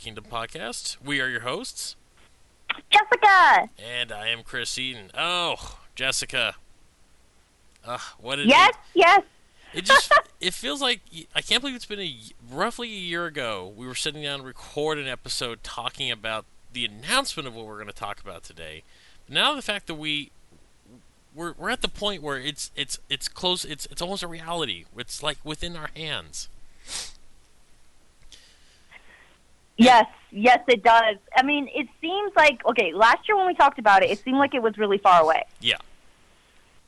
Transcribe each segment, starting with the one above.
Kingdom podcast. We are your hosts, Jessica. and I am Chris Eaton. Oh, Jessica. Uh, what did Yes, yes. It just it feels like I can't believe it's been a roughly a year ago. We were sitting down to record an episode talking about the announcement of what we're going to talk about today. But now the fact that we we're we're at the point where it's it's it's close. It's it's almost a reality. It's like within our hands. Yes, yes, it does. I mean, it seems like okay. Last year when we talked about it, it seemed like it was really far away. Yeah.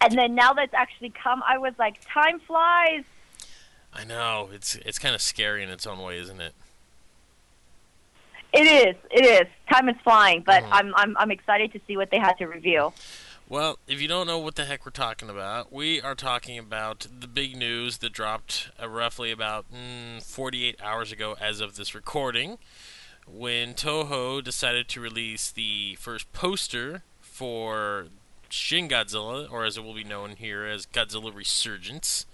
And then now that's actually come, I was like, time flies. I know it's it's kind of scary in its own way, isn't it? It is, it is. Time is flying, but Mhm. I'm, I'm, I'm excited to see what they had to reveal. Well, if you don't know what the heck we're talking about, we are talking about the big news that dropped uh, roughly about mm, 48 hours ago as of this recording, when Toho decided to release the first poster for Shin Godzilla, or as it will be known here as Godzilla Resurgence.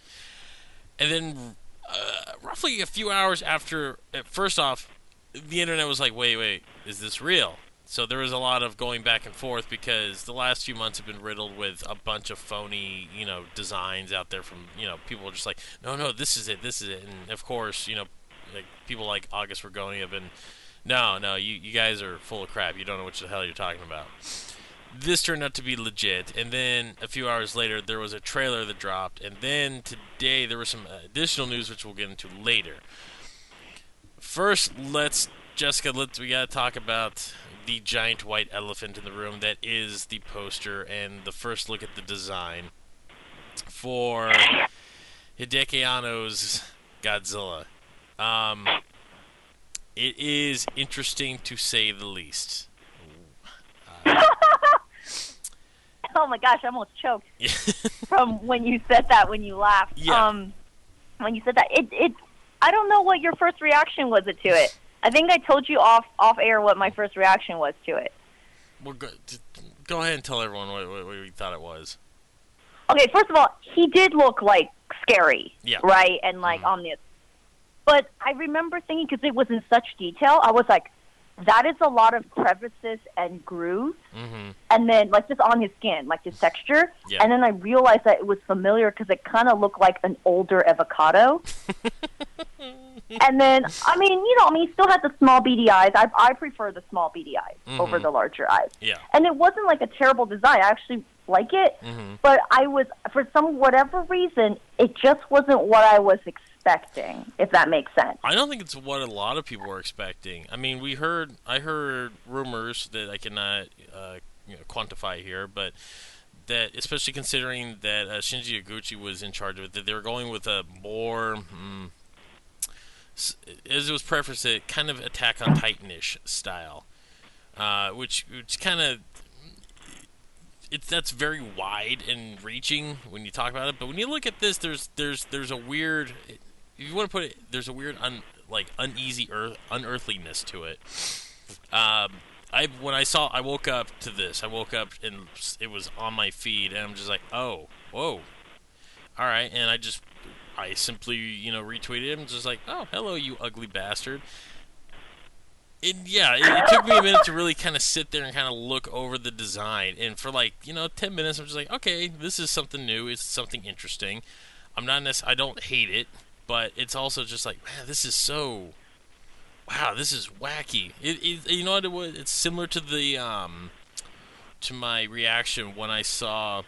And then, uh, roughly a few hours after, first off, the internet was like, wait, wait, is this real? So there was a lot of going back and forth because the last few months have been riddled with a bunch of phony, you know, designs out there from, you know, people are just like, no, no, this is it, this is it. And of course, you know, like people like August Ragone have been, no, no, you, you guys are full of crap. You don't know what the hell you're talking about. This turned out to be legit. And then a few hours later, there was a trailer that dropped. And then today, there was some additional news, which we'll get into later. First, let's Jessica. Let's we gotta talk about the giant white elephant in the room that is the poster and the first look at the design for Hideki Anno's Godzilla. Um, it is interesting to say the least. Uh, Oh my gosh, I almost choked from when you said that, when you laughed. Yeah. Um, when you said that, it, it, I don't know what your first reaction was to it. I think I told you off, off air what my first reaction was to it. well, go, go ahead and tell everyone what, what, what we thought it was. Okay, first of all, he did look like scary, Yeah. right, and like ominous. But I remember thinking because it was in such detail, I was like, that is a lot of crevices and grooves, Mm-hmm. and then like just on his skin, like his texture. Yeah. And then I realized that it was familiar because it kind of looked like an older avocado. and then, I mean, you know, I mean, he still had the small beady eyes. I, I prefer the small beady eyes over Mhm. the larger eyes. Yeah. And it wasn't like a terrible design. I actually like it Mm-hmm. but I was for some whatever reason it just wasn't what I was expecting. If that makes sense. I don't think it's what a lot of people were expecting. I mean, we heard, I heard rumors that I cannot uh, you know, quantify here, but that especially considering that uh, Shinji Higuchi was in charge of it, that they were going with a more, mm, as it was prefaced, it kind of Attack on Titanish style, uh, which which kind of. It's that's very wide and reaching when you talk about it, but when you look at this, there's there's there's a weird if you want to put it, there's a weird un, like uneasy earth, unearthliness to it. Um, I when I saw, I woke up to this. I woke up and it was on my feed, and I'm just like, oh, whoa, all right. And I just, I simply, you know, retweeted him, just like, oh, hello, you ugly bastard. And yeah, it, it took me a minute to really kind of sit there and kind of look over the design, and for like you know ten minutes, I'm just like, okay, this is something new. It's something interesting. I'm not necess- I don't hate it, but it's also just like, man, this is so. Wow, this is wacky. It, it you know what it was? It's similar to the um, to my reaction when I saw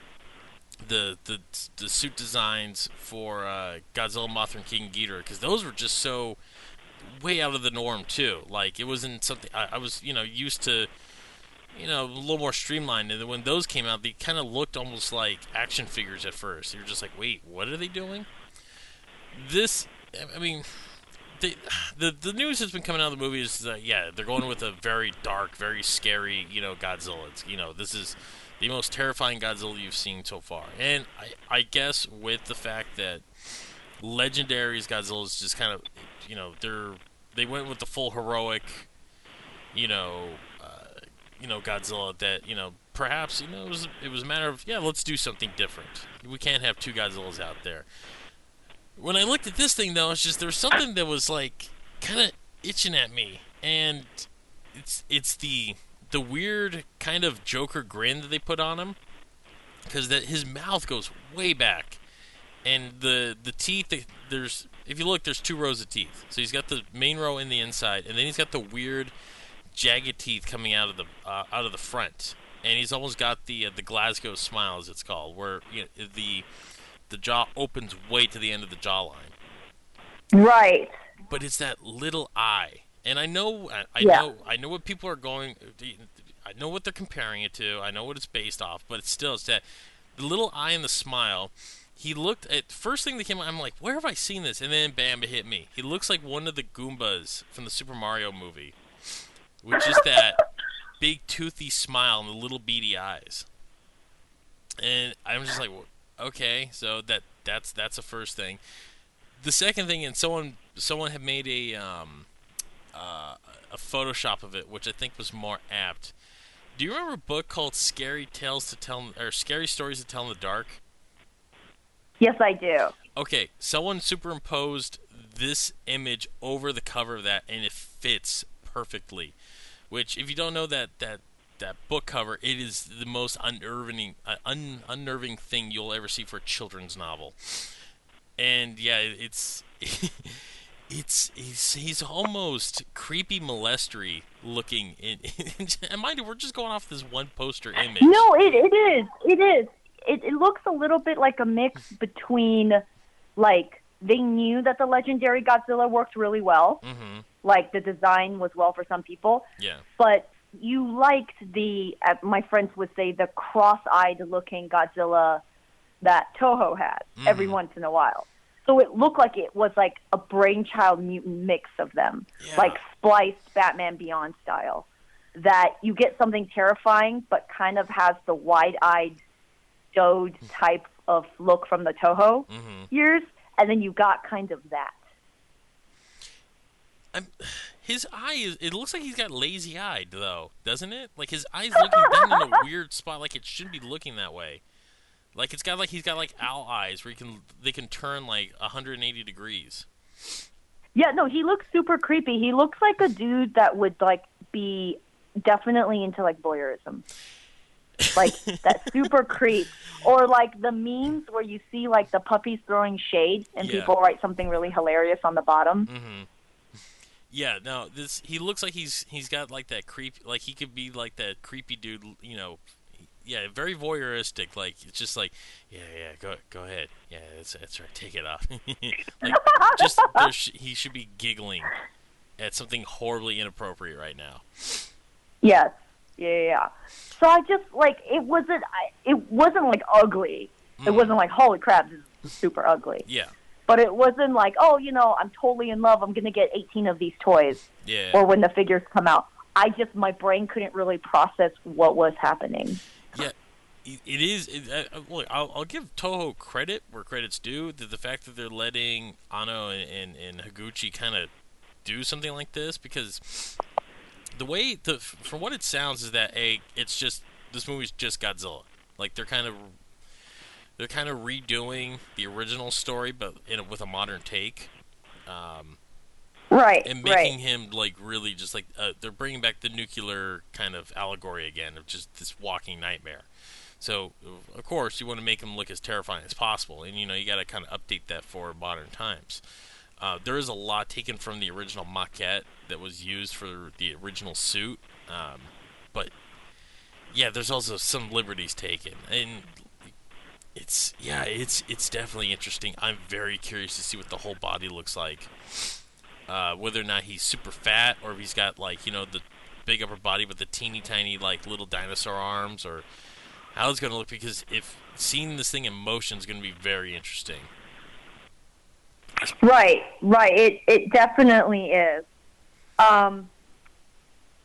the the the suit designs for uh, Godzilla, Mothra, and King Ghidorah, because those were just so way out of the norm too. Like it wasn't something I, I was you know used to. You know, a little more streamlined, and when those came out, they kind of looked almost like action figures at first. You're just like, wait, what are they doing? This, I mean, the the news has been coming out of the movie is that yeah they're going with a very dark, very scary you know Godzilla. It's, you know this is the most terrifying Godzilla you've seen so far, and I I guess with the fact that Legendary's Godzilla is just kind of you know they're they went with the full heroic you know uh, you know Godzilla that you know perhaps you know it was it was a matter of yeah let's do something different. We can't have two Godzillas out there. When I looked at this thing though, it's just there was something that was like kind of itching at me, and it's it's the the weird kind of Joker grin that they put on him, because that his mouth goes way back, and the the teeth there's if you look there's two rows of teeth, so he's got the main row in the inside, and then he's got the weird jagged teeth coming out of the uh, out of the front, and he's almost got the uh, the Glasgow smile as it's called, where you know, the the jaw opens way to the end of the jawline. Right. But it's that little eye, and I know, I, I Yeah. know, I know what people are going. I know what they're comparing it to. I know what it's based off, but it's still it's that the little eye and the smile. He looked at first thing that came. out, I'm like, where have I seen this? And then bam, it hit me. He looks like one of the Goombas from the Super Mario movie, with just that big toothy smile and the little beady eyes. And I'm just like, okay, so that that's that's the first thing. The second thing, and someone someone had made a um, uh, a Photoshop of it, which I think was more apt. Do you remember a book called "Scary Tales to Tell" or "Scary Stories to Tell in the Dark"? Yes, I do. Okay, someone superimposed this image over the cover of that, and it fits perfectly. Which, if you don't know that that that book cover, it is the most unnerving uh, un, unnerving thing you'll ever see for a children's novel. And yeah, it's it's he's he's almost creepy molestery looking. In, and mind you, we're just going off this one poster image. No, it, it is. It is. It, it looks a little bit like a mix between, like, they knew that the legendary Godzilla worked really well. Mm-hmm. Like, the design was well for some people. Yeah. But you liked the, uh, my friends would say, the cross eyed looking Godzilla that Toho had every Mhm. once in a while. So it looked like it was like a brainchild mutant mix of them, Yeah. like spliced Batman Beyond style. That you get something terrifying, but kind of has the wide eyed, dode type of look from the Toho Mm-hmm. years, and then you got kind of that. I'm, his eye is. It looks like he's got lazy eyed though, doesn't it? Like his eyes looking down in a weird spot, like it shouldn't be looking that way. Like it's got like he's got like owl eyes where he can they can turn like 180 degrees. Yeah, no, he looks super creepy. He looks like a dude that would like be definitely into like voyeurism. Like that super creep. Or like the memes where you see like the puppies throwing shade and Yeah. people write something really hilarious on the bottom. Mm-hmm. Yeah, no, this he looks like he's he's got like that creep, like he could be like that creepy dude, you know. Yeah, very voyeuristic. Like it's just like, yeah, yeah, go go ahead. Yeah, that's that's right. Take it off. like just sh- he should be giggling at something horribly inappropriate right now. Yes. Yeah, yeah, yeah. So I just like it wasn't I, it wasn't like ugly. It Mhm. wasn't like holy crap, this is super ugly. Yeah, But it wasn't like, oh, you know, I'm totally in love. I'm going to get 18 of these toys. yeah. or when the figures come out. I just my brain couldn't really process what was happening. It is. It, uh, uh, look, I'll, I'll give Toho credit where credit's due. The, the fact that they're letting Anno and, and, and Higuchi kind of do something like this because the way the from what it sounds is that a it's just this movie's just Godzilla. Like they're kind of they're kind of redoing the original story, but in a, with a modern take. Um, Right, and right. making him like really just like uh, they're bringing back the nuclear kind of allegory again of just this walking nightmare. So of course you want to make them look as terrifying as possible, and you know you got to kind of update that for modern times. Uh, there is a lot taken from the original maquette that was used for the original suit, um, but yeah, there's also some liberties taken, and it's yeah, it's it's definitely interesting. I'm very curious to see what the whole body looks like uh, whether or not he's super fat or if he's got like you know the big upper body with the teeny tiny like little dinosaur arms or how it's going to look because if seeing this thing in motion is going to be very interesting Right, right. It it definitely is. Um,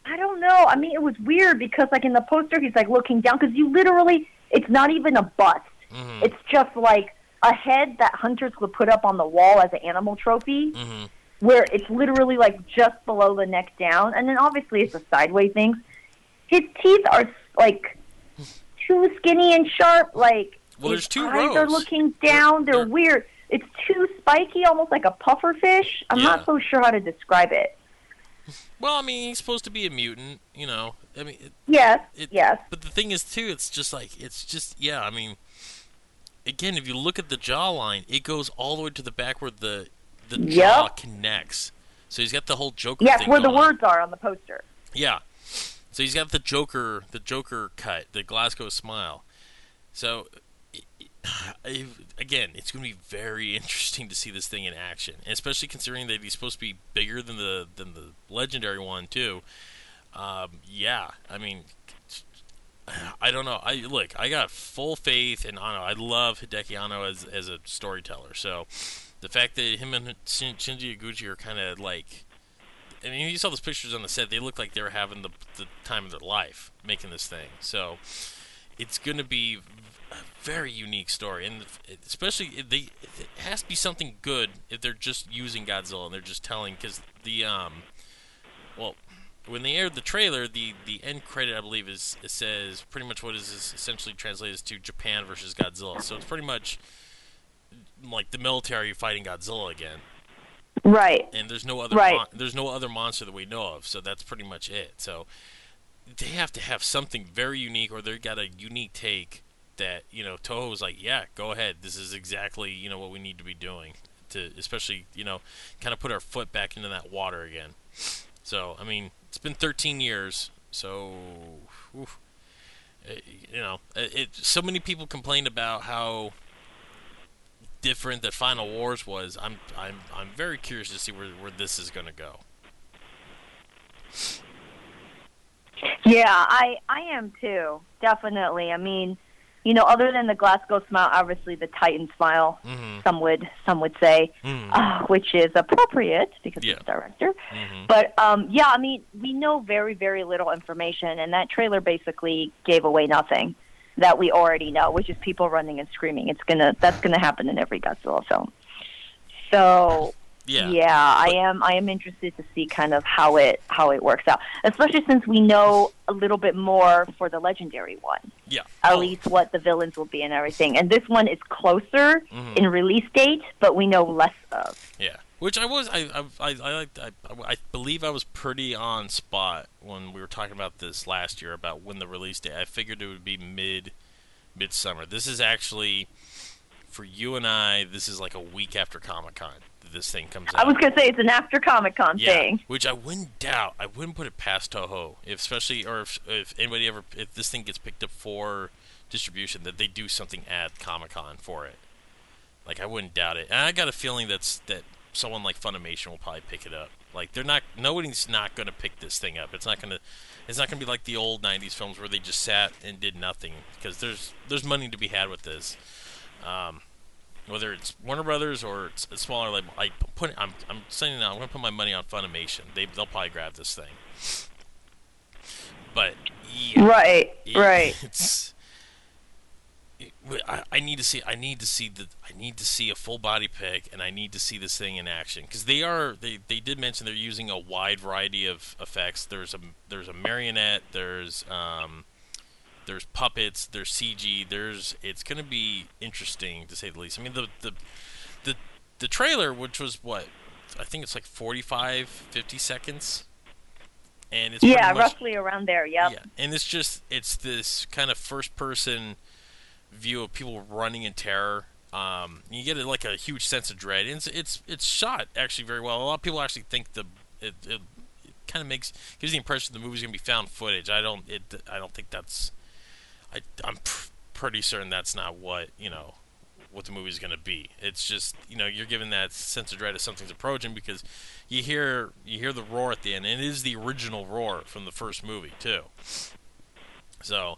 I don't know. I mean, it was weird because like in the poster, he's like looking down because you literally, it's not even a bust. hmm It's just like a head that hunters would put up on the wall as an animal trophy, hmm where it's literally like just below the neck down, and then obviously it's a sideways thing. His teeth are like too skinny and sharp. Like Well, there's two eyes are looking down. They're, They're- weird. it's too spiky, almost like a puffer fish. I'm Yeah. not so sure how to describe it. Well, I mean, he's supposed to be a mutant, you know. I mean, it, Yes, It- yes. but the thing is too, it's just like it's just yeah. I mean, again, if you look at the jawline, it goes all the way to the back where the the Yep. jaw connects. So he's got the whole Joker. Yes, where the going on. words are on the poster. Yeah. So he's got the Joker, the Joker cut, the Glasgow smile. So again, it's going to be very interesting to see this thing in action, especially considering that he's supposed to be bigger than the than the legendary one too. Um, yeah, I mean, I don't know. I look, I got full faith in Anno. I love Hideki Anno as as a storyteller. So the fact that him and Shin- Shinji Higuchi are kind of like I mean, you saw those pictures on the set. They look like they were having the, the time of their life making this thing. So it's going to be a very unique story, and especially they it has to be something good if they're just using Godzilla and they're just telling because the um well when they aired the trailer the the end credit I believe is says pretty much what is essentially translated to Japan versus Godzilla. So it's pretty much like the military fighting Godzilla again Right. and there's no other Right. mon- there's no other monster that we know of, so that's pretty much it. So they have to have something very unique, or they've got a unique take that you know Toho was like, yeah, go ahead, this is exactly you know what we need to be doing to, especially you know, kind of put our foot back into that water again. So I mean, it's been 13 years, so oof, uh, you know, it, it. So many people complained about how different that Final Wars was. I'm I'm I'm very curious to see where where this is going to go. Yeah, I I am too. Definitely. I mean, you know, other than the Glasgow smile, obviously the Titan smile. Mm-hmm. Some would some would say, Mm-hmm. uh, which is appropriate because Yeah. it's the director. Mm-hmm. But um, yeah, I mean, we know very very little information, and that trailer basically gave away nothing that we already know, which is people running and screaming. It's gonna that's gonna happen in every Godzilla film. So Yeah. I am. I am interested to see kind of how it how it works out, especially since we know a little bit more for the legendary one, Yeah. at Oh, least what the villains will be and everything. And this one is closer mhm. in release date, but we know less of. Yeah. Which I was, I, I, I, I, liked- I, I believe I was pretty on spot when we were talking about this last year about when the release date. I figured it would be mid, midsummer. This is actually, for you and I, this is like a week after Comic Con. This thing comes out. I was gonna say it's an after Comic Con yeah, thing. which I wouldn't doubt. I wouldn't put it past Toho, if, especially or if, if anybody ever, if this thing gets picked up for distribution, that they do something at Comic Con for it. Like I wouldn't doubt it, and I got a feeling that's that someone like Funimation will probably pick it up. Like they're not, nobody's not going to pick this thing up. It's not going to, it's not going to be like the old '90s films where they just sat and did nothing because there's there's money to be had with this. Um, whether it's Warner Brothers or it's a smaller label, I put I'm I'm saying now I'm gonna put my money on Funimation. They they'll probably grab this thing. But yeah, Right, it- right. It's it- I, I need to see I need to see the I need to see a full body pick and I need to see this thing in action because they are they, they did mention they're using a wide variety of effects. There's a there's a marionette. There's um there's puppets. There's CG. There's it's going to be interesting to say the least. I mean the the the the trailer, which was what I think it's like 45, 50 seconds, and it's Yeah, much, roughly around there. Yep. yeah, and it's just it's this kind of first person view of people running in terror. Um, you get like a huge sense of dread. It's it's it's shot actually very well. A lot of people actually think the it, it, it kind of makes gives the impression the movie's gonna be found footage. I don't it I don't think that's I I'm pr- pretty certain that's not what you know what the movie's gonna be. It's just you know you're given that sense of dread as something's approaching because you hear you hear the roar at the end, and it is the original roar from the first movie too. So,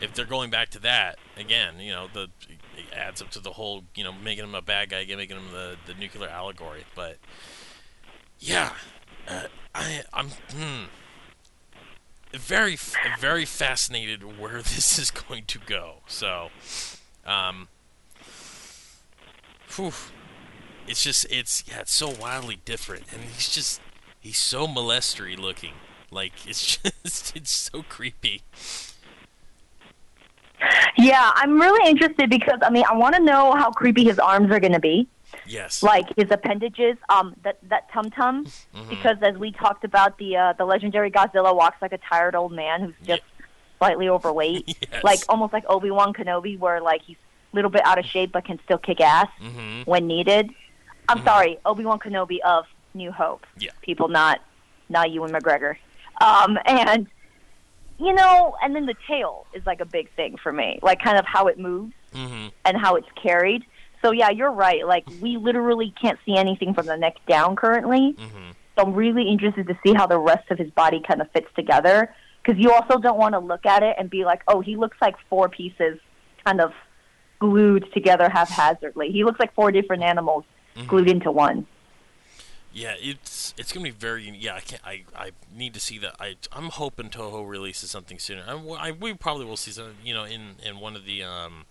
if they're going back to that again, you know, the it adds up to the whole, you know, making him a bad guy, making him the the nuclear allegory. But yeah, uh, I I'm hmm, very very fascinated where this is going to go. So, um, whew, it's just it's yeah, it's so wildly different, and he's just he's so molestery looking. Like it's just it's so creepy. Yeah, I'm really interested because I mean I want to know how creepy his arms are going to be. Yes. like his appendages, um, that that tum tum, Mhm. because as we talked about, the uh, the legendary Godzilla walks like a tired old man who's just slightly overweight, Yes. like almost like Obi Wan Kenobi, where like he's a little bit out of shape but can still kick ass hmm when needed. I'm Mhm. sorry, Obi Wan Kenobi of New Hope. Yeah. People, not not Ewan McGregor. Um, and you know, and then the tail is like a big thing for me, like kind of how it moves hmm and how it's carried. So yeah, you're right. Like we literally can't see anything from the neck down currently. hmm So I'm really interested to see how the rest of his body kind of fits together. Because you also don't want to look at it and be like, oh, he looks like four pieces kind of glued together haphazardly. He looks like four different animals Mhm. glued into one. Yeah, it's it's gonna be very. Yeah, I can't. I, I need to see that. I I'm hoping Toho releases something sooner. I, I we probably will see some. You know, in in one of the um.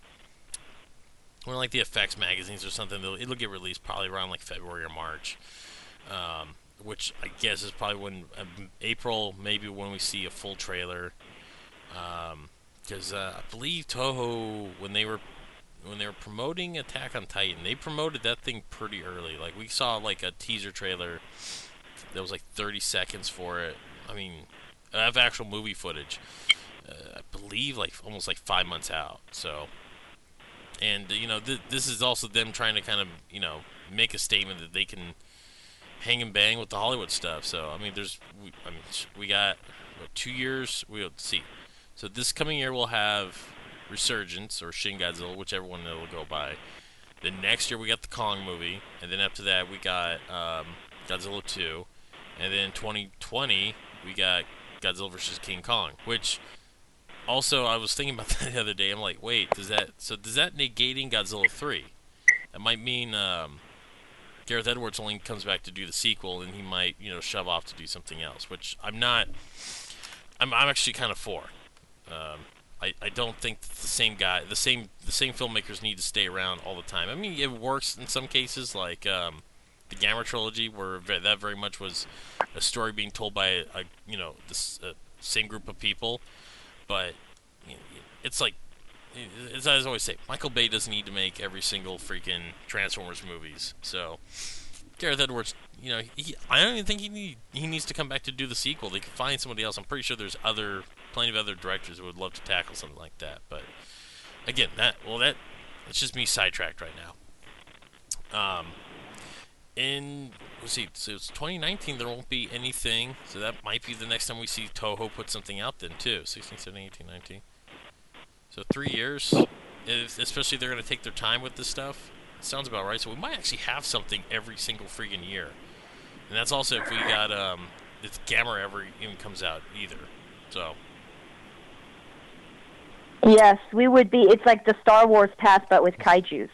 One of like the effects magazines or something. It'll, it'll get released probably around like February or March, um, which I guess is probably when um, April, maybe when we see a full trailer. Because uh, I believe Toho when they were when they were promoting Attack on Titan, they promoted that thing pretty early. Like we saw like a teaser trailer that was like 30 seconds for it. I mean, I have actual movie footage. Uh, I believe like almost like five months out. So, and you know, th- this is also them trying to kind of you know make a statement that they can hang and bang with the Hollywood stuff. So I mean, there's we, I mean we got what, two years. We'll see. So this coming year we'll have Resurgence or Shin Godzilla, whichever one it'll go by. Then next year we got the Kong movie, and then after that we got um, Godzilla 2, and then 2020 we got Godzilla vs King Kong, which also I was thinking about that the other day. I'm like, wait, does that so does that negating Godzilla 3? That might mean um, Gareth Edwards only comes back to do the sequel, and he might you know shove off to do something else, which I'm not. I'm I'm actually kind of for. Um, I, I don't think the same guy, the same the same filmmakers need to stay around all the time. I mean, it works in some cases, like um, the Gamera trilogy, where that very much was a story being told by a, a you know the uh, same group of people. But you know, it's like, as I always say, Michael Bay doesn't need to make every single freaking Transformers movies. So Gareth Edwards, you know, he, I don't even think he need, he needs to come back to do the sequel. They can find somebody else. I'm pretty sure there's other plenty of other directors would love to tackle something like that. But again, that well, that it's just me sidetracked right now. Um, in let's see, so it's 2019. There won't be anything, so that might be the next time we see Toho put something out. Then too, 16, 17, 18, 19. So three years, if, especially they're going to take their time with this stuff. Sounds about right. So we might actually have something every single freaking year, and that's also if we got um, if Gamera ever even comes out either. So Yes, we would be. It's like the Star Wars pass, but with kaiju's,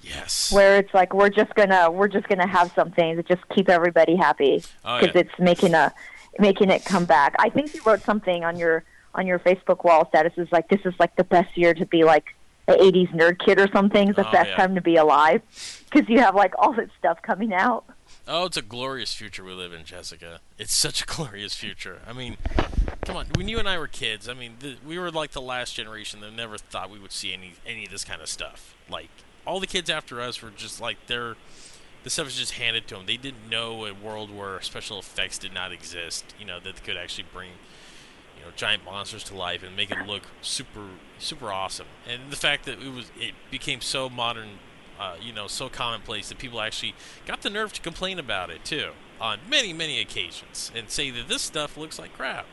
yes, where it's like we're just gonna we're just gonna have something to just keep everybody happy oh, because yeah. it's making a making it come back. I think you wrote something on your on your Facebook wall status is like this is like the best year to be like the 80s nerd kid or something. It's the Oh, best yeah. time to be alive because you have like all this stuff coming out. Oh, it's a glorious future we live in, Jessica. It's such a glorious future. I mean, come on. When you and I were kids, I mean, we were like the last generation that never thought we would see any any of this kind of stuff. Like all the kids after us were just like they're the stuff was just handed to them. They didn't know a world where special effects did not exist. You know that could actually bring you know giant monsters to life and make it look super super awesome. And the fact that it was it became so modern uh, you know, so commonplace that people actually got the nerve to complain about it too on many, many occasions and say that this stuff looks like crap.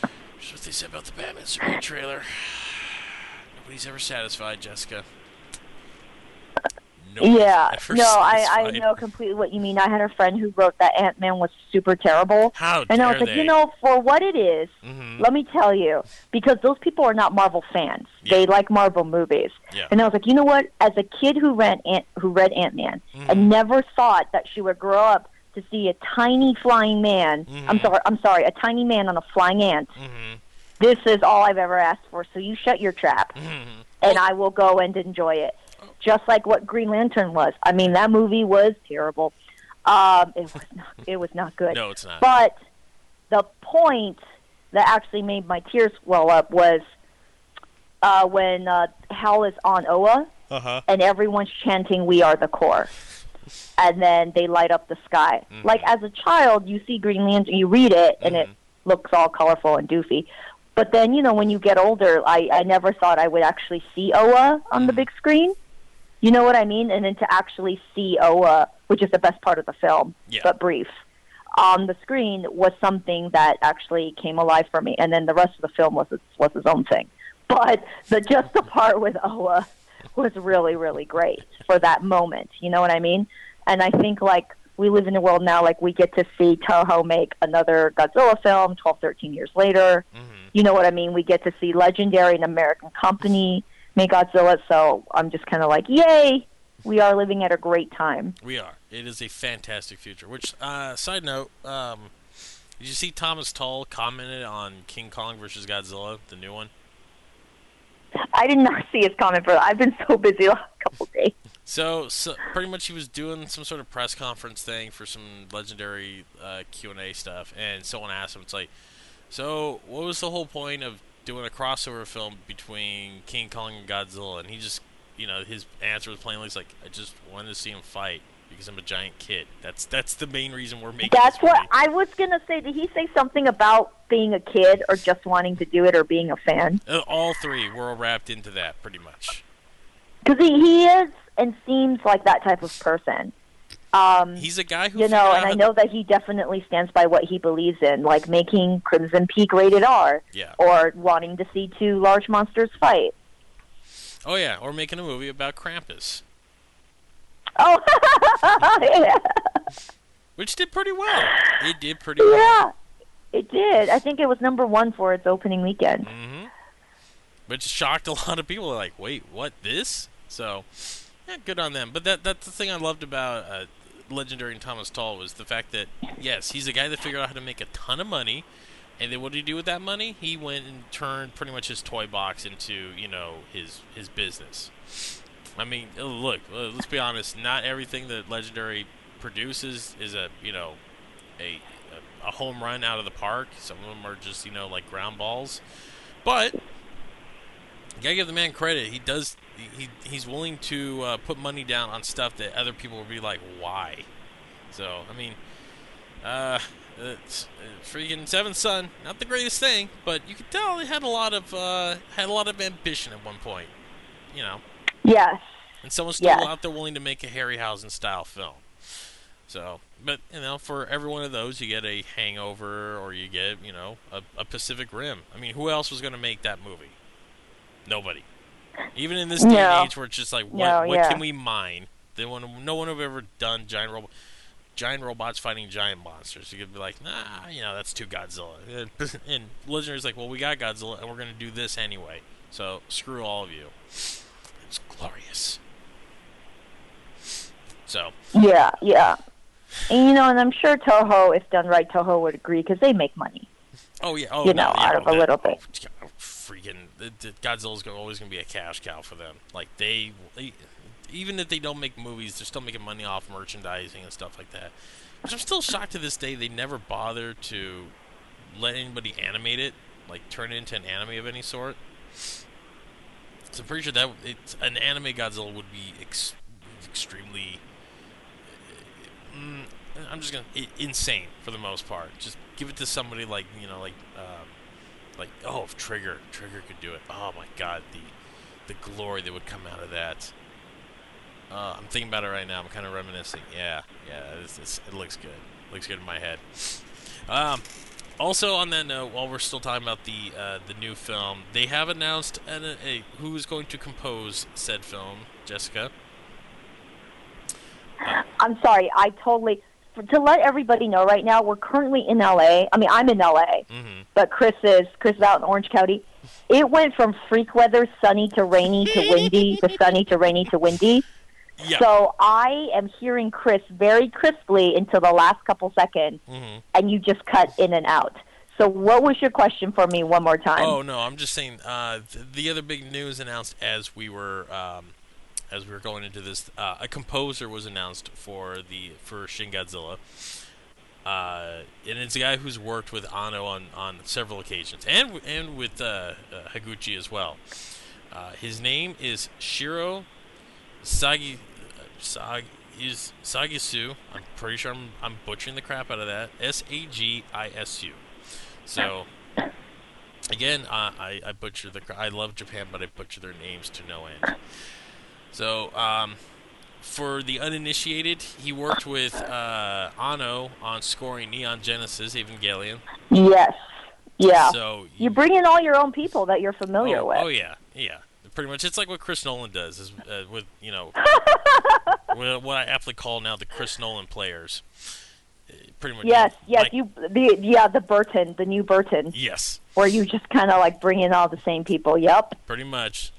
That's what they said about the Batman Superman trailer. Nobody's ever satisfied, Jessica. Nobody's yeah, no, I I know completely what you mean. I had a friend who wrote that Ant Man was super terrible, How and I was like, they? you know, for what it is, Mhm. let me tell you, because those people are not Marvel fans. They like Marvel movies. Yeah. And I was like, you know what? As a kid who read Ant, who read Ant Man, Mhm. and never thought that she would grow up to see a tiny flying man. I'm Mhm. sorry, I'm sorry, a tiny man on a flying ant. Mhm. This is all I've ever asked for. So you shut your trap, Mhm. and I will go and enjoy it, just like what Green Lantern was. I mean, that movie was terrible. Um, it was not. It was not good. No, it's not. But the point that actually made my tears well up was uh, when uh, Hal is on Oa Uh huh. and everyone's chanting "We are the Corps," and then they light up the sky. Mhm. Like as a child, you see Green Lantern, you read it, and it Mhm. looks all colorful and doofy. But then, you know, when you get older, I, I never thought I would actually see Oa on the Mhm. big screen. You know what I mean? And then to actually see Oa, which is the best part of the film, Yeah. but brief, on the screen was something that actually came alive for me. And then the rest of the film was its, was its own thing. But the just the part with Oa was really, really great for that moment. You know what I mean? And I think like we live in a world now like we get to see Toho make another Godzilla film 12, 13 years later. hmm You know what I mean? We get to see legendary and American company make Godzilla. So I'm just kind of like, yay! We are living at a great time. We are. It is a fantastic future. Which, uh, side note, um, did you see Thomas Tull commented on King Kong versus Godzilla, the new one? I did not see his comment for that. I've been so busy the last couple days. So, so pretty much he was doing some sort of press conference thing for some legendary uh, Q and A stuff, and someone asked him, "It's like, so what was the whole point of doing a crossover film between King Kong and Godzilla?" And he just, you know, his answer was plainly like, "I just wanted to see him fight because I'm a giant kid. That's that's the main reason we're making." That's what movie." I was gonna say. Did he say something about being a kid or just wanting to do it or being a fan? Uh, All three were wrapped into that, pretty much. Because he, he is and seems like that type of person. Um, He's a guy who you know, and I know that he definitely stands by what he believes in, like making Crimson Peak rated R Yeah. or wanting to see two large monsters fight. Oh yeah, or making a movie about Krampus, Oh, yeah. which did pretty well. It did pretty well. yeah, it did. I think it was number one for its opening weekend. hmm Which shocked a lot of people. Like, wait, what? This? So, yeah, good on them. But that that's the thing I loved about uh, Legendary and Thomas Tull was the fact that yes, he's a guy that figured out how to make a ton of money. And then what did he do with that money? He went and turned pretty much his toy box into, you know, his his business. I mean, uh, look, uh, let's be honest. Not everything that Legendary produces is a, you know, a a home run out of the park. Some of them are just, you know, like ground balls. But you gotta give the man credit. He does. He he's willing to uh, put money down on stuff that other people would be like, why? So I mean, uh, it's, uh, freaking Seventh Son, not the greatest thing, but you could tell he had a lot of uh, had a lot of ambition at one point. You know, Yes. and someone's still Yes. out there willing to make a Harryhausen style film. So, but you know, for every one of those, you get a Hangover, or you get you know a, a Pacific Rim. I mean, who else was going to make that movie? Nobody. Even in this day No. and age, where it's just like, what No, what yeah. can we mine? They want no one have ever done giant robot. Giant robots fighting giant monsters. You could be like, nah, you know, that's too Godzilla. And Legendary's like, well, we got Godzilla, and we're gonna do this anyway. So screw all of you. It's glorious. So, Yeah, yeah. And you know, and I'm sure Toho, if done right, Toho would agree because they make money. oh yeah, oh You no, know, yeah, out of oh, a that- little bit. Freaking Godzilla's gonna, always gonna be a cash cow for them. Like they, they, even if they don't make movies, they're still making money off merchandising and stuff like that. Which I'm still shocked to this day they never bother to let anybody animate it, like turn it into an anime of any sort. So I'm pretty sure that it's an anime Godzilla would be ex- extremely. Mm, I'm just gonna insane for the most part. Just give it to somebody like you know, like um, like oh, if Trigger, Trigger could do it. Oh my God, the the glory that would come out of that. Uh, I'm thinking about it right now. I'm kind of reminiscing. Yeah, yeah, it's, it's, it looks good. looks good in my head. Um, also, on that note, while we're still talking about the uh, the new film, they have announced an, a, who is going to compose said film. Jessica. I'm sorry, I totally. To let everybody know right now, we're currently in LA. I mean, I'm in LA, Mm-hmm. but Chris is Chris is out in Orange County. It went from freak weather, sunny to rainy to windy, to sunny to rainy to windy. Yeah. So I am hearing Chris very crisply until the last couple seconds, mm-hmm. and you just cut in and out. So what was your question for me one more time? Oh no, I'm just saying. Uh, th- the other big news announced as we were um, as we were going into this, uh, a composer was announced for the for Shin Godzilla, uh, and it's a guy who's worked with Anno on, on several occasions, and and with uh, uh, Higuchi as well. Uh, his name is Shiro Sagi Sag is Sagisu. I'm pretty sure I'm, I'm butchering the crap out of that. S A G I S U. So again, uh, I I butcher the. I love Japan, but I butcher their names to no end. So um, for the uninitiated, he worked with uh, Anno on scoring Neon Genesis Evangelion. Yes. Yeah. So you bring in all your own people that you're familiar oh, with. oh yeah, yeah. Pretty much, it's like what Chris Nolan does is uh, with you know what what I aptly call now the Chris Nolan players. Pretty much. Yes, yes, like- you the yeah the Burton, the new Burton, Yes, where you just kind of like bring in all the same people. Yep. pretty much.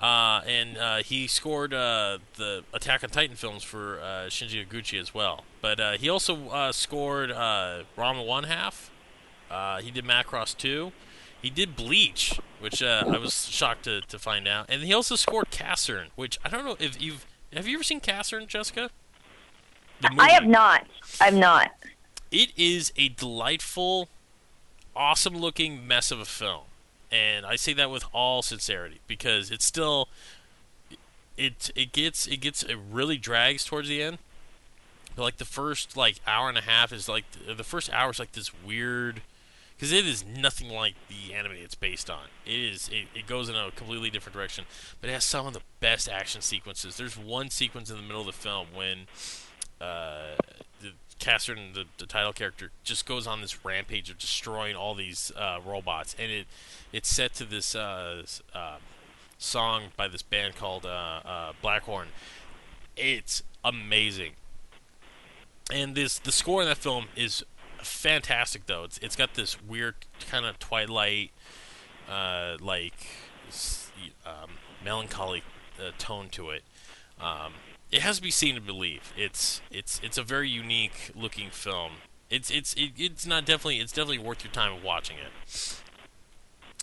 Uh, and uh, he scored uh, the Attack on Titan films for uh, Shinji Higuchi as well. But uh, he also uh, scored uh, Ranma One Half. Uh, he did Macross Two. He did Bleach, which uh, I was shocked to, to find out. And he also scored Casshern, which I don't know if you've have you ever seen Casshern, Jessica? I have not. I've not. It is a delightful, awesome looking mess of a film. And I say that with all sincerity because it's still it it gets it gets it really drags towards the end. But like the first like hour and a half is like the first hour is like this weird because it is nothing like the anime it's based on. It is it, it goes in a completely different direction, but it has some of the best action sequences. There's one sequence in the middle of the film when uh, the Casshern, the, the title character, just goes on this rampage of destroying all these uh, robots, and it it's set to this uh, uh, song by this band called uh, uh, Blackhorn. It's amazing, and this the score in that film is fantastic. Though it's it's got this weird kind of Twilight, uh, like um, melancholy tone to it. Um, it has to be seen to believe. It's it's it's a very unique looking film. It's it's it, it's not definitely it's definitely worth your time of watching it.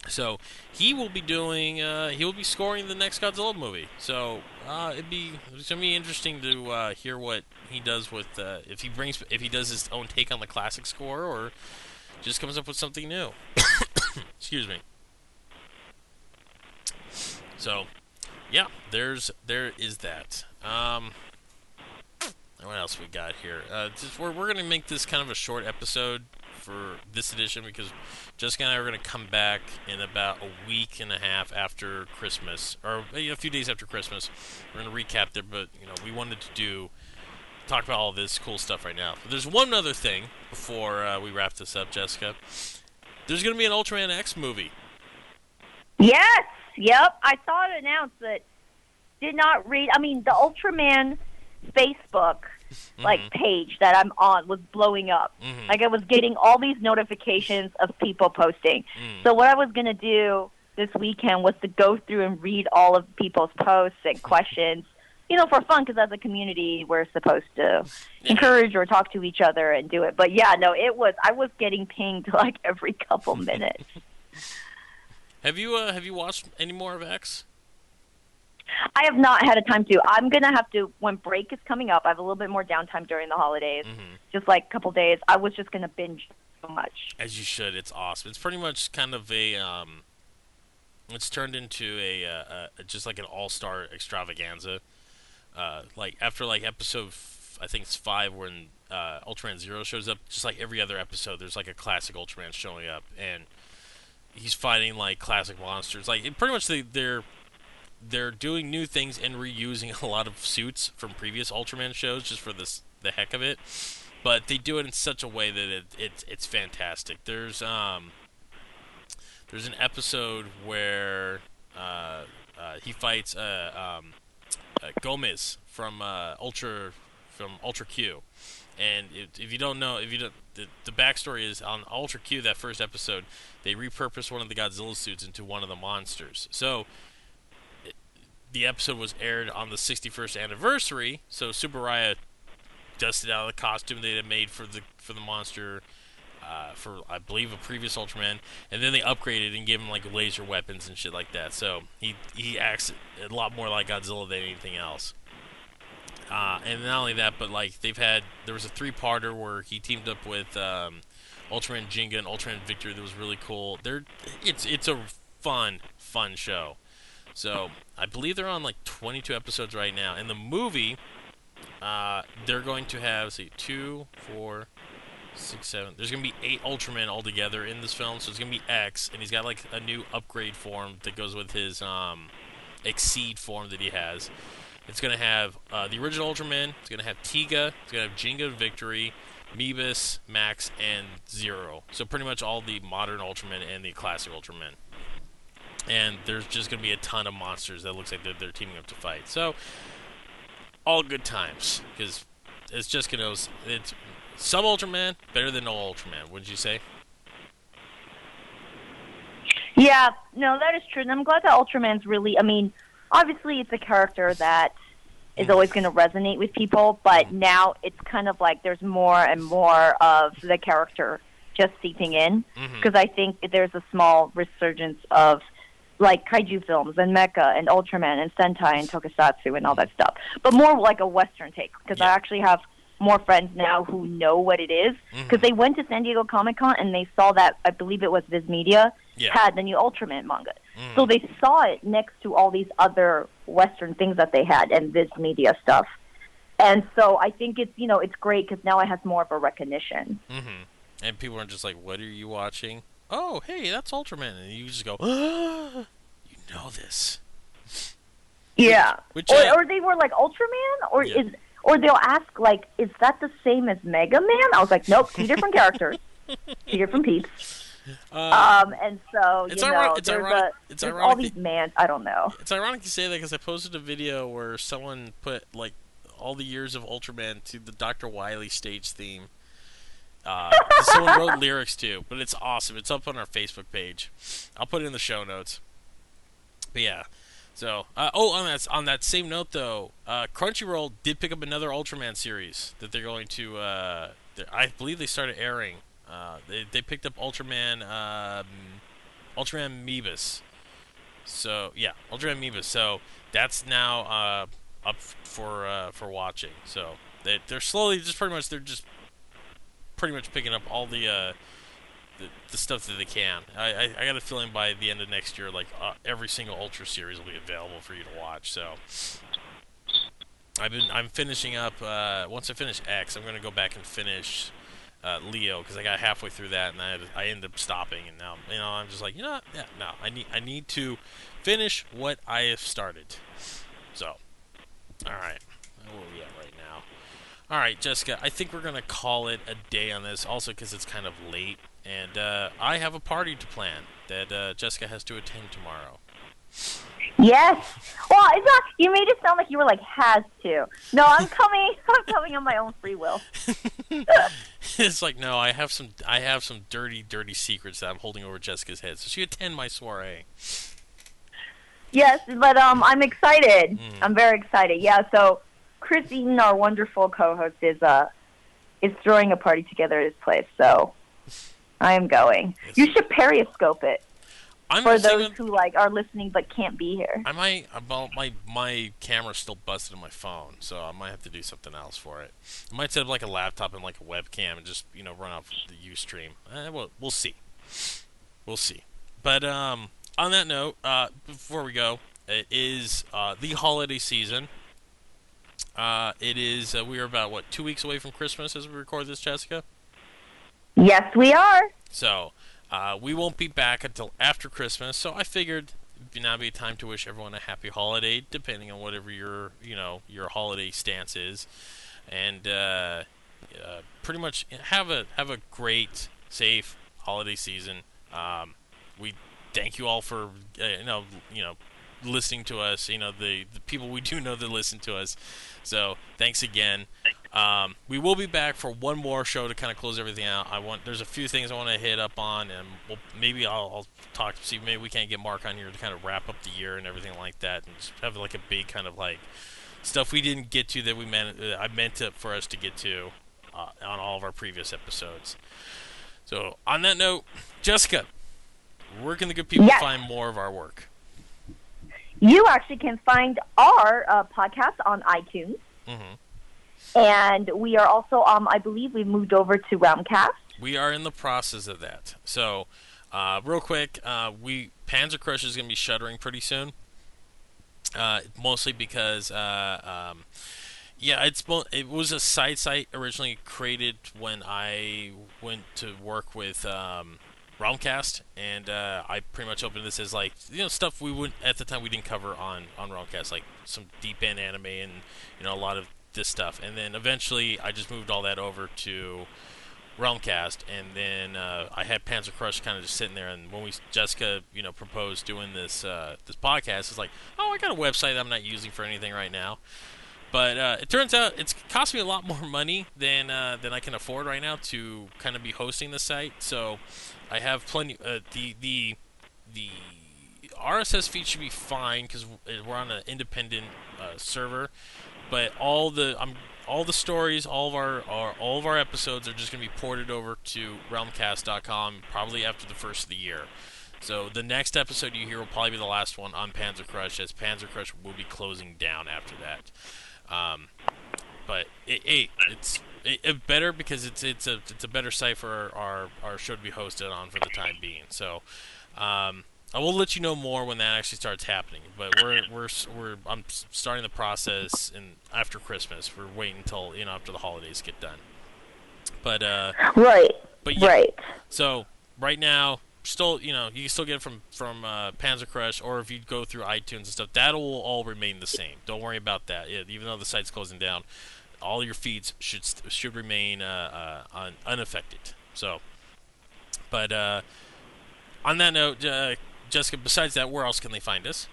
So he will be doing uh, he will be scoring the next Godzilla movie. So uh, it'd be it's gonna be interesting to uh, hear what he does with uh, if he brings if he does his own take on the classic score or just comes up with something new. Excuse me. So yeah, there's there is that. Um, what else we got here? Uh, just we're we're gonna make this kind of a short episode for this edition because Jessica and I are gonna come back in about a week and a half after Christmas, or a few days after Christmas. We're gonna recap there, but you know we wanted to do talk about all this cool stuff right now. But there's one other thing before uh, we wrap this up, Jessica. There's gonna be an Ultraman X movie. Yes. Yep. I saw it announced, but did not read. I mean, the Ultraman Facebook like Mhm. page that I'm on was blowing up. Mhm. Like I was getting all these notifications of people posting. Mm. So what I was gonna do this weekend was to go through and read all of people's posts and questions. You know, for fun, because as a community, we're supposed to Yeah. encourage or talk to each other and do it. But yeah, no, it was. I was getting pinged like every couple minutes. Have you uh, have you watched any more of X? I have not had a time to. I'm gonna have to when break is coming up. I have a little bit more downtime during the holidays, Mm-hmm. just like a couple days. I was just gonna binge so much. As you should. It's awesome. It's pretty much kind of a um, it's turned into a, uh, uh just like an all-star extravaganza. Uh, like after like episode, f- I think it's five when uh, Ultraman Zero shows up. Just like every other episode, there's like a classic Ultraman showing up, and he's fighting like classic monsters. Like pretty much they, they're they're doing new things and reusing a lot of suits from previous Ultraman shows just for this the heck of it. But they do it in such a way that it, it it's fantastic. There's um there's an episode where uh, uh, he fights uh, um, uh, Gomess from uh, Ultra from Ultra Q, and if, if you don't know, if you don't, the, the backstory is on Ultra Q. That first episode, they repurposed one of the Godzilla suits into one of the monsters. So the episode was aired on the 61st anniversary. So Tsuburaya dusted out the costume they had made for the for the monster. Uh, for I believe a previous Ultraman, and then they upgraded and gave him like laser weapons and shit like that. So he he acts a lot more like Godzilla than anything else. Uh, and not only that, but like they've had there was a three-parter where he teamed up with um, Ultraman Ginga and Ultraman Victor that was really cool. They're it's it's a fun fun show. So I believe they're on like 22 episodes right now. In the movie, uh, they're going to have see two, four, six, seven. There's gonna be eight Ultramen altogether in this film. So it's gonna be X, and he's got like a new upgrade form that goes with his um, Exceed form that he has. It's gonna have uh, the original Ultraman. It's gonna have Tiga. It's gonna have Ginga Victory, Mebius, Max, and Zero. So pretty much all the modern Ultramen and the classic Ultramen. And there's just gonna be a ton of monsters that looks like they're, they're teaming up to fight. So all good times because it's just gonna it's some Ultraman better than no Ultraman. Wouldn't you say? Yeah, no, that is true. And I'm glad that Ultraman's really, I mean, obviously it's a character that is always going to resonate with people, but now it's kind of like there's more and more of the character just seeping in because Mhm. I think there's a small resurgence of like kaiju films and mecha and Ultraman and Sentai and Tokusatsu and all that stuff, but more like a Western take because I actually have more friends now who know what it is because Mhm. they went to San Diego Comic Con and they saw that I believe it was Viz Media Yeah. had the new Ultraman manga. Mhm. So they saw it next to all these other Western things that they had and Viz Media stuff. And so I think it's you know it's great because now it has more of a recognition. Mm-hmm. And people are just like, "What are you watching?" Oh, hey, that's Ultraman, and you just go, "You know this." Yeah. Which, Or, uh, or they were like Ultraman, or Yeah. is or they'll ask like, is that the same as Mega Man? I was like, nope, two different characters, two different peeps. Uh, Um, and so It's you ironic- know, it's ironic- a, it's ironic all these mans. I don't know. it's ironic you say that because I posted a video where someone put like all the years of Ultraman to the Dr. Wily stage theme. Uh, someone wrote lyrics to, but it's awesome. It's up on our Facebook page. I'll put it in the show notes. But yeah, so uh, oh, on that on that same note though, uh, Crunchyroll did pick up another Ultraman series that they're going to. Uh, I believe they started airing. Uh, they they picked up Ultraman, um, Ultraman Mebius. So yeah, Ultraman Mebius. So that's now uh, up for uh, for watching. So they they're slowly just pretty much they're just pretty much picking up all the uh, the, the stuff that they can. I, I I got a feeling by the end of next year, like uh, every single Ultra series will be available for you to watch. So. I've been I'm finishing up. Uh, once I finish X, I'm gonna go back and finish uh, Leo because I got halfway through that and I, I ended up stopping and now you know I'm just like you know yeah no I need I need to finish what I have started. So, all right, where are we at right now? All right, Jessica, I think we're gonna call it a day on this. Also because it's kind of late and uh, I have a party to plan that uh, Jessica has to attend tomorrow. Yes. Well, it's not. You made it sound like you were like has to. No, I'm coming. I'm coming on my own free will. it's like no, I have some I have some dirty, dirty secrets that I'm holding over Jessica's head. So she attend my soiree. Yes, but um, I'm excited. Mm. I'm very excited. Yeah. So Chris Eaton, our wonderful co-host, is uh is throwing a party together at his place. So I am going. Yes. You should periscope it I'm for those who like are listening but can't be here. I might about my my camera's still busted in my phone, so I might have to do something else for it. I might set up like a laptop and like a webcam and just you know run off the UStream. Eh, we'll, we'll see. We'll see. But um, on that note, uh, before we go, it is uh, the holiday season. Uh, it is. Uh, we are about what two weeks away from Christmas as we record this, Jessica. Yes, we are. So uh, we won't be back until after Christmas. So I figured it'd now be time to wish everyone a happy holiday, depending on whatever your you know your holiday stance is, and uh, uh, pretty much have a have a great, safe holiday season. Um, we thank you all for uh, you know you know listening to us. You know the the people we do know that listen to us. So thanks again. Um, we will be back for one more show to kind of close everything out. I want there's a few things I want to hit up on, and we'll, maybe I'll, I'll talk see maybe we can't get Mark on here to kind of wrap up the year and everything like that, and just have like a big kind of like stuff we didn't get to that we meant uh, I meant it for us to get to uh, on all of our previous episodes. So on that note, Jessica, where can the good people Yes. find more of our work? You actually can find our uh, podcast on iTunes, hmm and we are also um, I believe—we've moved over to Realmcast. We are in the process of that. So, uh, real quick, uh, we Panzer Crush is going to be shuttering pretty soon. Uh, mostly because, uh, um, yeah, it's it was a side site originally created when I went to work with um, Realmcast, and uh, I pretty much opened this as like you know stuff we wouldn't at the time we didn't cover on on Realmcast, like some deep end anime and you know a lot of this stuff. And then eventually, I just moved all that over to Realmcast, and then uh, I had Panzer Crush kind of just sitting there. And when we Jessica, you know, proposed doing this uh, this podcast, it's like, oh, I got a website I'm not using for anything right now. But uh, it turns out it's cost me a lot more money than uh, than I can afford right now to kind of be hosting the site. So I have plenty. Uh, the the the RSS feed should be fine because we're on an independent uh, server. But all the I'm all the stories, all of our, our all of our episodes are just going to be ported over to realmcast.com probably after the first of the year. So the next episode you hear will probably be the last one on Panzer Crush, as Panzer Crush will be closing down after that. Um, but it, it, it's it, it better because it's it's a it's a better site for our, our show to be hosted on for the time being. So. Um, I will let you know more when that actually starts happening. But we're we're we're I'm starting the process and after Christmas. We're waiting until you know after the holidays get done. But uh, right, but yeah, right. So right now, still you know you can still get it from from uh, Panzer Crush, or if you go through iTunes and stuff, that will all remain the same. Don't worry about that. Yeah, even though the site's closing down, all your feeds should should remain uh, uh, un- unaffected. So, but uh, on that note, uh, Jessica, besides that, where else can they find us?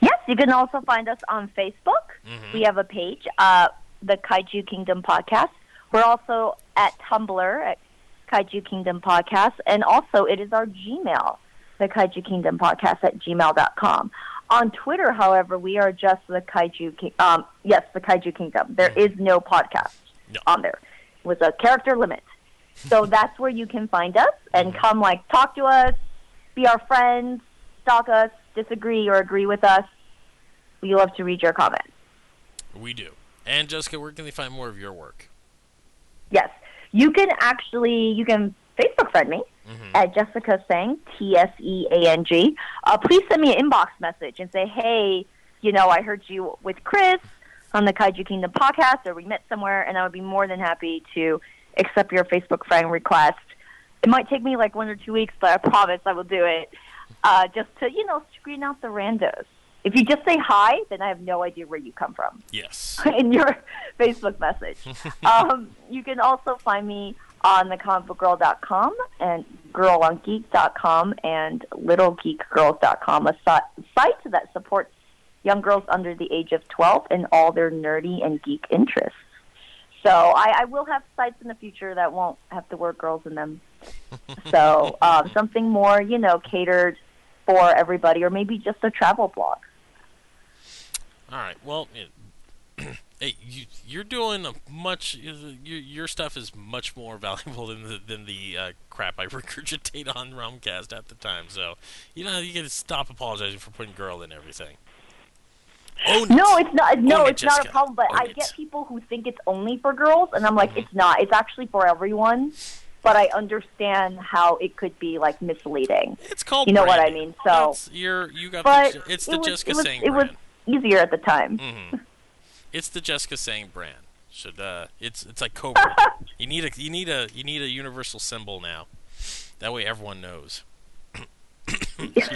Yes, you can also find us on Facebook. Mhm. We have a page, uh, the Kaiju Kingdom Podcast. We're also at Tumblr at Kaiju Kingdom Podcast, and also it is our Gmail, the Kaiju Kingdom Podcast at gmail.com. On Twitter, however, we are just the Kaiju King. Um, yes, the Kaiju Kingdom. There is no podcast No. on there. It was a character limit. So that's where you can find us and come like talk to us, be our friends, stalk us, disagree or agree with us. We love to read your comments. We do. And Jessica, where can they find more of your work? Yes, you can actually you can Facebook friend me Mhm. at Jessica Tseang T S E A N G. Uh, please send me an inbox message and say, hey, you know, I heard you with Chris on the Kaiju Kingdom podcast, or we met somewhere, and I would be more than happy to accept your Facebook friend request. It might take me like one or two weeks, but I promise I will do it. Uh, just to you know screen out the randos. If you just say hi, then I have no idea where you come from. Yes. in your Facebook message. um, you can also find me on thecomicbookgirl.com and girlongeek.com and littlegeekgirls.com, a site that supports young girls under the age of 12 in all their nerdy and geek interests. So I, I will have sites in the future that won't have the word girls in them. so um, something more, you know, catered for everybody, or maybe just a travel blog. All right. Well, it, hey, you, you're doing a much. Your, your stuff is much more valuable than the than the uh, crap I regurgitate on Realmcast at the time. So, you know, you got to stop apologizing for putting girl in everything. Own it. No, it's not. No, it, it's not a problem. But Own I it. get people who think it's only for girls, and I'm like, Mhm. it's not. It's actually for everyone. But I understand how it could be like misleading. It's called. You know what I mean, so- That's- you're you got. But the, it's it the was, Jessica it was, saying it was easier at the time. hmm It's the Jessica Tseang brand. Should uh, it's it's like Cobra. you need a you need a you need a universal symbol now. That way everyone knows.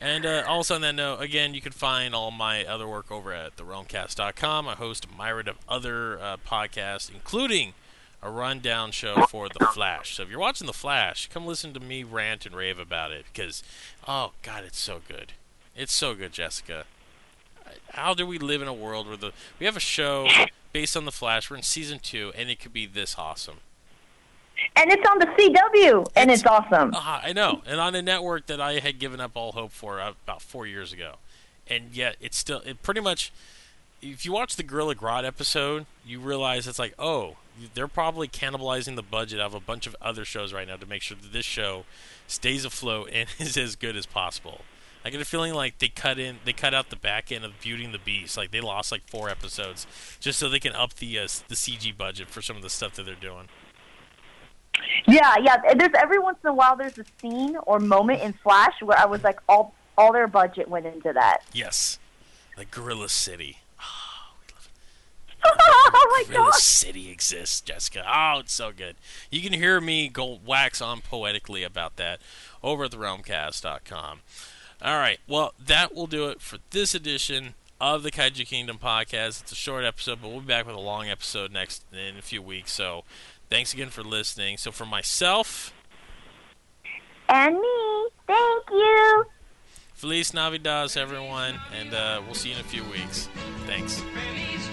And uh, also on that note, again, you can find all my other work over at therealmcast.com. I host a myriad of other uh, podcasts, including a rundown show for The Flash. So if you're watching The Flash, come listen to me rant and rave about it because, oh God, it's so good. It's so good, Jessica. How do we live in a world where the we have a show based on The Flash? We're in season two, and it could be this awesome. And it's on the CW, and It's- awesome. Ah, I know, and on a network that I had given up all hope for uh, about four years ago, and yet it's still it pretty much. If you watch the Gorilla Grodd episode, you realize it's like, oh, they're probably cannibalizing the budget of a bunch of other shows right now to make sure that this show stays afloat and is as good as possible. I get a feeling like they cut in, they cut out the back end of Beauty and the Beast. Like they lost like four episodes just so they can up the uh, the CG budget for some of the stuff that they're doing. Yeah, yeah. There's every once in a while there's a scene or moment in Flash where I was like all all their budget went into that. Yes, like Gorilla City. oh my Gorilla god! City exists, Jessica. Oh, it's so good. You can hear me go wax on poetically about that over at therealmcast.com. All right, well, that will do it for this edition of the Kaiju Kingdom podcast. It's a short episode, but we'll be back with a long episode next in a few weeks. So, thanks again for listening. So, for myself, And me, thank you. Feliz Navidad, everyone, and uh, we'll see you in a few weeks. Thanks. Feliz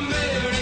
Mary.